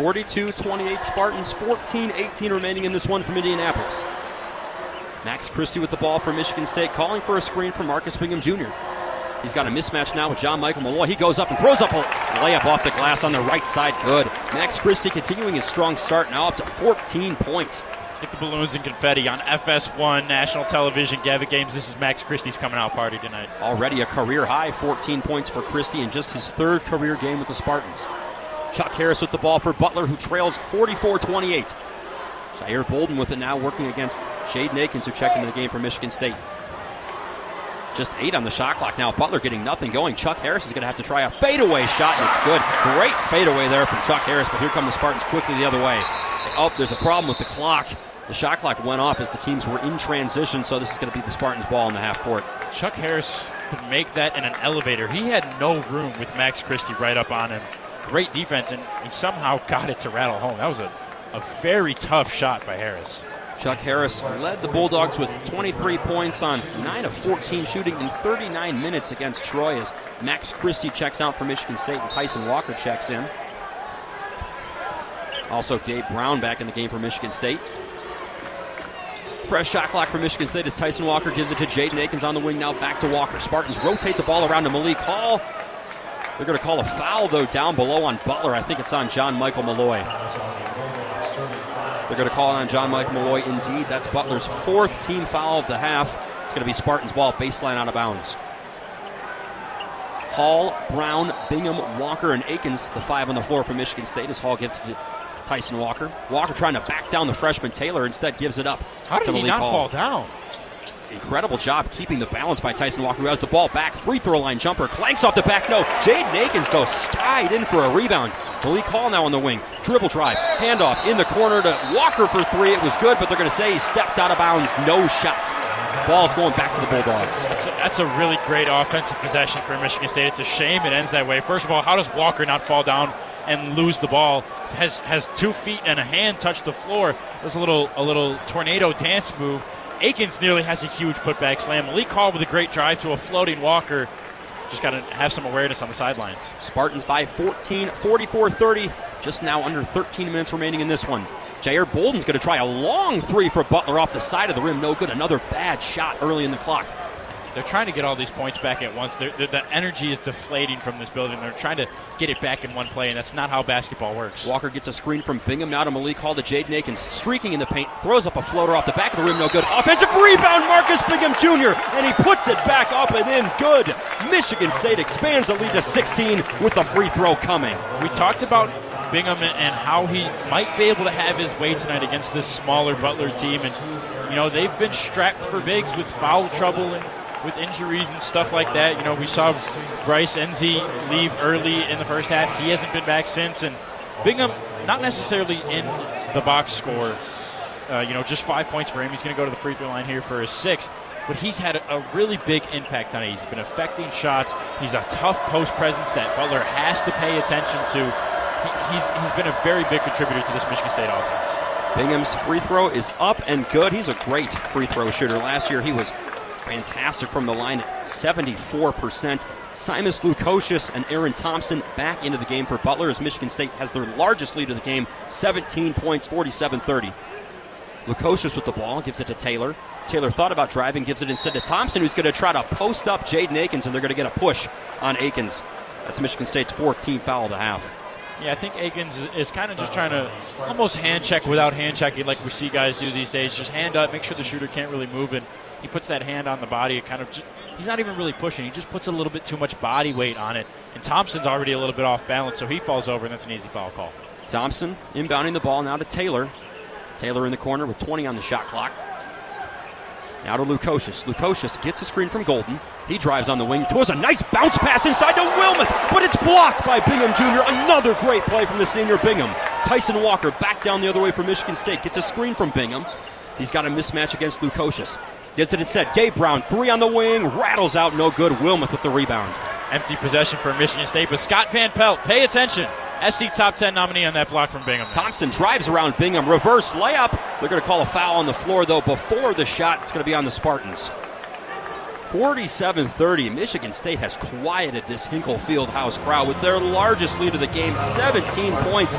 42-28 Spartans, 14-18 remaining in this one from Indianapolis. Max Christie with the ball for Michigan State, calling for a screen from Marcus Bingham Jr. He's got a mismatch now with John Michael Mulloy. He goes up and throws up a layup off the glass on the right side. Good. Max Christie continuing his strong start, now up to 14 points. Get the balloons and confetti on FS1 national television. Gavitt Games. This is Max Christie's coming out party tonight. Already a career high 14 points for Christie in just his third career game with the Spartans. Chuck Harris with the ball for Butler, who trails 44 28. Jair Bolden with it now, working against Jaden Akins, who checked into the game for Michigan State. Just eight on the shot clock now. Butler getting nothing going. Chuck Harris is going to have to try a fadeaway shot, and it's good. Great fadeaway there from Chuck Harris, but here come the Spartans quickly the other way. Oh, there's a problem with the clock. The shot clock went off as the teams were in transition, so this is going to be the Spartans' ball in the half court. Chuck Harris could make that in an elevator. He had no room with Max Christie right up on him. Great defense, and he somehow got it to rattle home. That was a, a very tough shot by Harris. Chuck Harris led the Bulldogs with 23 points on 9 of 14 shooting in 39 minutes against Troy as Max Christie checks out for Michigan State and Tyson Walker checks in. Also, Gabe Brown back in the game for Michigan State. Fresh shot clock for Michigan State as Tyson Walker gives it to Jaden Akins on the wing. Now back to Walker. Spartans rotate the ball around to Malik Hall. They're going to call a foul, though, down below on Butler. I think it's on John Michael Mulloy. They're going to call on John Michael Mulloy. Indeed, that's Butler's fourth team foul of the half. It's going to be Spartans' ball, baseline out of bounds. Hall, Brown, Bingham, Walker, and Akins, the five on the floor for Michigan State as Hall gives it to Tyson Walker. Walker trying to back down the freshman Taylor, instead gives it up. How did he not Hall. fall down? Incredible job keeping the balance by Tyson Walker, who has the ball back. Free throw line jumper, clanks off the back. No, Jaden Akins, though, skied in for a rebound. Malik Hall now on the wing. Dribble drive, handoff in the corner to Walker for three. It was good, but they're going to say he stepped out of bounds. No shot. Ball's going back to the Bulldogs. That's a, that's a really great offensive possession for Michigan State. It's a shame it ends that way. First of all, how does Walker not fall down and lose the ball? Has has two feet and a hand touch the floor? It was a little a little tornado dance move. Akins nearly has a huge putback slam. Malik Hall with a great drive to a floating Walker. Just got to have some awareness on the sidelines. Spartans by 14, 44 30. Just now under 13 minutes remaining in this one. Jair Bolden's going to try a long three for Butler off the side of the rim. No good. Another bad shot early in the clock. They're trying to get all these points back at once. They're, they're, the energy is deflating from this building. They're trying to get it back in one play, and that's not how basketball works. Walker gets a screen from Bingham now to Malik Hall to Jade Akins. Streaking in the paint, throws up a floater off the back of the rim. No good. Offensive rebound, Marcus Bingham Jr., and he puts it back up and in. Good. Michigan State expands the lead to 16 with the free throw coming. We talked about Bingham and how he might be able to have his way tonight against this smaller Butler team. And, you know, they've been strapped for bigs with foul trouble and with injuries and stuff like that. You know, we saw Bryce Nze leave early in the first half. He hasn't been back since. And Bingham, not necessarily in the box score, uh, you know, just five points for him. He's going to go to the free throw line here for his sixth. But he's had a, really big impact on it. He's been affecting shots. He's a tough post presence that Butler has to pay attention to. He, he's, he's been a very big contributor to this Michigan State offense. Bingham's free throw is up and good. He's a great free throw shooter. Last year he was fantastic from the line 74%. Simas Lukosius and Aaron Thompson back into the game for Butler as Michigan State has their largest lead of the game, 17 points, 47 30. Lukosius with the ball, gives it to Taylor. Taylor thought about driving, gives it instead to Thompson, who's going to try to post up Jaden Akins, and they're going to get a push on Akins. That's Michigan State's 14th foul of the half. Yeah, I think Akins is, is kind of just trying to almost hand check without hand checking, like we see guys do these days. Just hand up, make sure the shooter can't really move, and he puts that hand on the body. It kind of just, he's not even really pushing. He just puts a little bit too much body weight on it. And Thompson's already a little bit off balance, so he falls over, and that's an easy foul call. Thompson inbounding the ball now to Taylor. Taylor in the corner with 20 on the shot clock. Now to Lukosius. Lukosius gets a screen from Golden. He drives on the wing. Towards a nice bounce pass inside to Wilmoth, but it's blocked by Bingham Jr. Another great play from the senior Bingham. Tyson Walker back down the other way for Michigan State. Gets a screen from Bingham. He's got a mismatch against Lukosius. Gets it instead. Gabe Brown, three on the wing, rattles out, no good. Wilmoth with the rebound. Empty possession for Michigan State, but Scott Van Pelt, pay attention. SC top 10 nominee on that block from Bingham. Thompson drives around Bingham, reverse layup. They're going to call a foul on the floor, though, before the shot. It's going to be on the Spartans. 47 30. Michigan State has quieted this Hinkle Field House crowd with their largest lead of the game, 17 points.